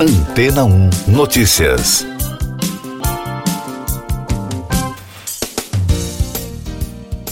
Antena 1 Notícias.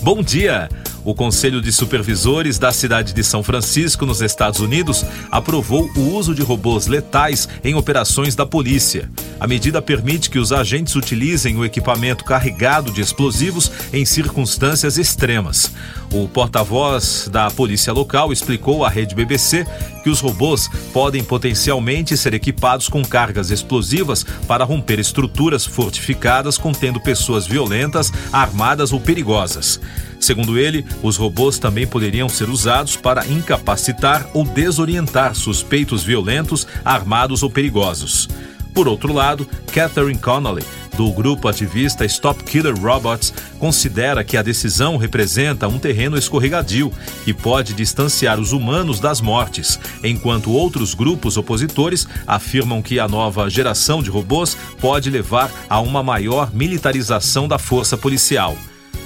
Bom dia! O Conselho de Supervisores da cidade de São Francisco, nos Estados Unidos, aprovou o uso de robôs letais em operações da polícia. A medida permite que os agentes utilizem o equipamento carregado de explosivos em circunstâncias extremas. O porta-voz da polícia local explicou à rede BBC que os robôs podem potencialmente ser equipados com cargas explosivas para romper estruturas fortificadas contendo pessoas violentas, armadas ou perigosas. Segundo ele, os robôs também poderiam ser usados para incapacitar ou desorientar suspeitos violentos, armados ou perigosos. Por outro lado, Catherine Connolly, do grupo ativista Stop Killer Robots, considera que a decisão representa um terreno escorregadio e pode distanciar os humanos das mortes, enquanto outros grupos opositores afirmam que a nova geração de robôs pode levar a uma maior militarização da força policial.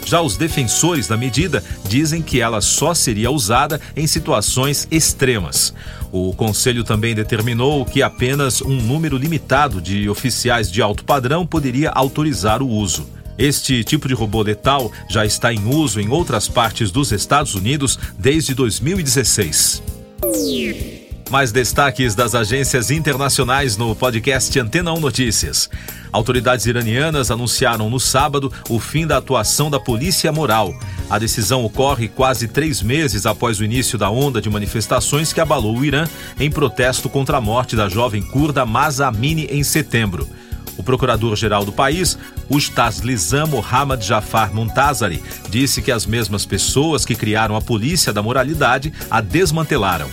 Já os defensores da medida dizem que ela só seria usada em situações extremas. O Conselho também determinou que apenas um número limitado de oficiais de alto padrão poderia autorizar o uso. Este tipo de robô letal já está em uso em outras partes dos Estados Unidos desde 2016. Mais destaques das agências internacionais no podcast Antena 1 Notícias. Autoridades iranianas anunciaram no sábado o fim da atuação da polícia moral. A decisão ocorre quase três meses após o início da onda de manifestações que abalou o Irã em protesto contra a morte da jovem curda Masa Amini em setembro. O procurador-geral do país, Ustaz Lizam Mohammad Jafar Muntazari, disse que as mesmas pessoas que criaram a polícia da moralidade a desmantelaram.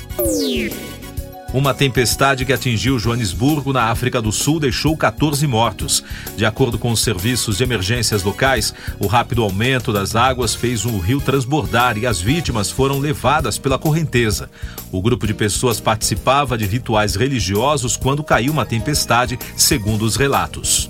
Uma tempestade que atingiu Joanesburgo, na África do Sul, deixou 14 mortos. De acordo com os serviços de emergências locais, o rápido aumento das águas fez o rio transbordar e as vítimas foram levadas pela correnteza. O grupo de pessoas participava de rituais religiosos quando caiu uma tempestade, segundo os relatos.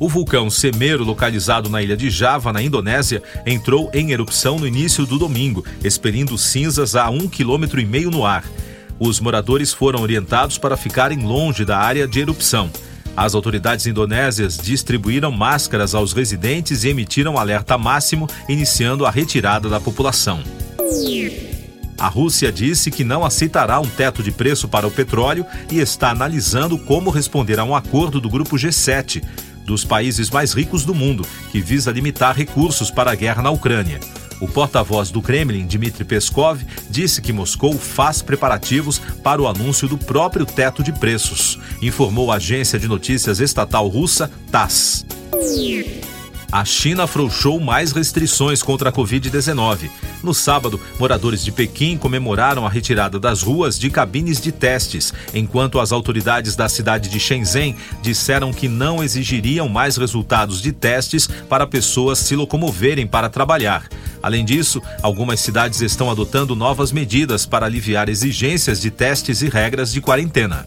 O vulcão Semeru, localizado na ilha de Java, na Indonésia, entrou em erupção no início do domingo, expelindo cinzas a um quilômetro e meio no ar. Os moradores foram orientados para ficarem longe da área de erupção. As autoridades indonésias distribuíram máscaras aos residentes e emitiram alerta máximo, iniciando a retirada da população. A Rússia disse que não aceitará um teto de preço para o petróleo e está analisando como responder a um acordo do grupo G7, dos países mais ricos do mundo, que visa limitar recursos para a guerra na Ucrânia. O porta-voz do Kremlin, Dmitry Peskov, disse que Moscou faz preparativos para o anúncio do próprio teto de preços, informou a agência de notícias estatal russa TASS. A China afrouxou mais restrições contra a Covid-19. No sábado, moradores de Pequim comemoraram a retirada das ruas de cabines de testes, enquanto as autoridades da cidade de Shenzhen disseram que não exigiriam mais resultados de testes para pessoas se locomoverem para trabalhar. Além disso, algumas cidades estão adotando novas medidas para aliviar exigências de testes e regras de quarentena.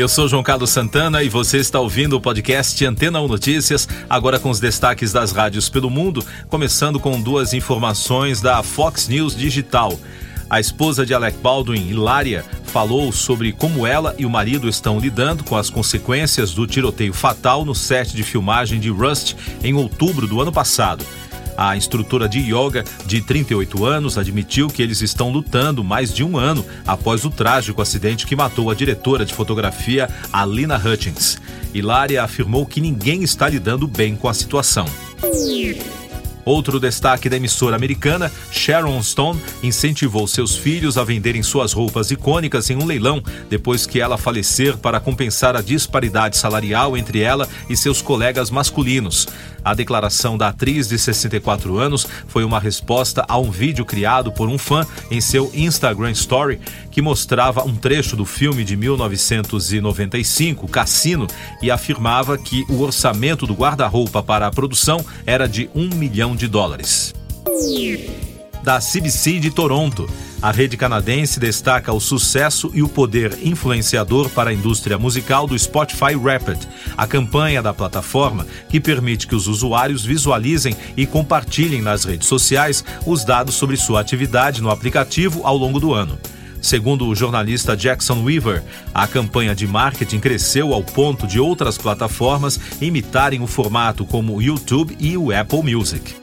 Eu sou João Carlos Santana e você está ouvindo o podcast Antena 1 Notícias, agora com os destaques das rádios pelo mundo, começando com duas informações da Fox News Digital. A esposa de Alec Baldwin, Hilária, falou sobre como ela e o marido estão lidando com as consequências do tiroteio fatal no set de filmagem de Rust em outubro do ano passado. A instrutora de yoga, de 38 anos, admitiu que eles estão lutando mais de um ano após o trágico acidente que matou a diretora de fotografia, Alina Hutchins. Hilária afirmou que ninguém está lidando bem com a situação. Outro destaque da emissora americana, Sharon Stone incentivou seus filhos a venderem suas roupas icônicas em um leilão depois que ela falecer para compensar a disparidade salarial entre ela e seus colegas masculinos. A declaração da atriz de 64 anos foi uma resposta a um vídeo criado por um fã em seu Instagram Story que mostrava um trecho do filme de 1995, Cassino, e afirmava que o orçamento do guarda-roupa para a produção era de um milhão de dólares. Da CBC de Toronto. A rede canadense destaca o sucesso e o poder influenciador para a indústria musical do Spotify Rapid, a campanha da plataforma que permite que os usuários visualizem e compartilhem nas redes sociais os dados sobre sua atividade no aplicativo ao longo do ano. Segundo o jornalista Jackson Weaver, a campanha de marketing cresceu ao ponto de outras plataformas imitarem o formato como o YouTube e o Apple Music.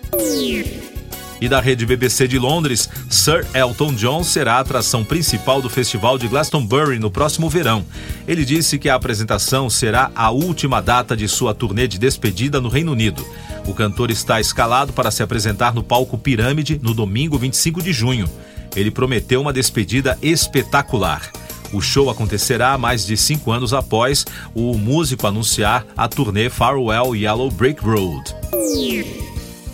E da rede BBC de Londres, Sir Elton John será a atração principal do festival de Glastonbury no próximo verão. Ele disse que a apresentação será a última data de sua turnê de despedida no Reino Unido. O cantor está escalado para se apresentar no palco Pirâmide no domingo 25 de junho. Ele prometeu uma despedida espetacular. O show acontecerá mais de cinco anos após o músico anunciar a turnê Farewell Yellow Brick Road.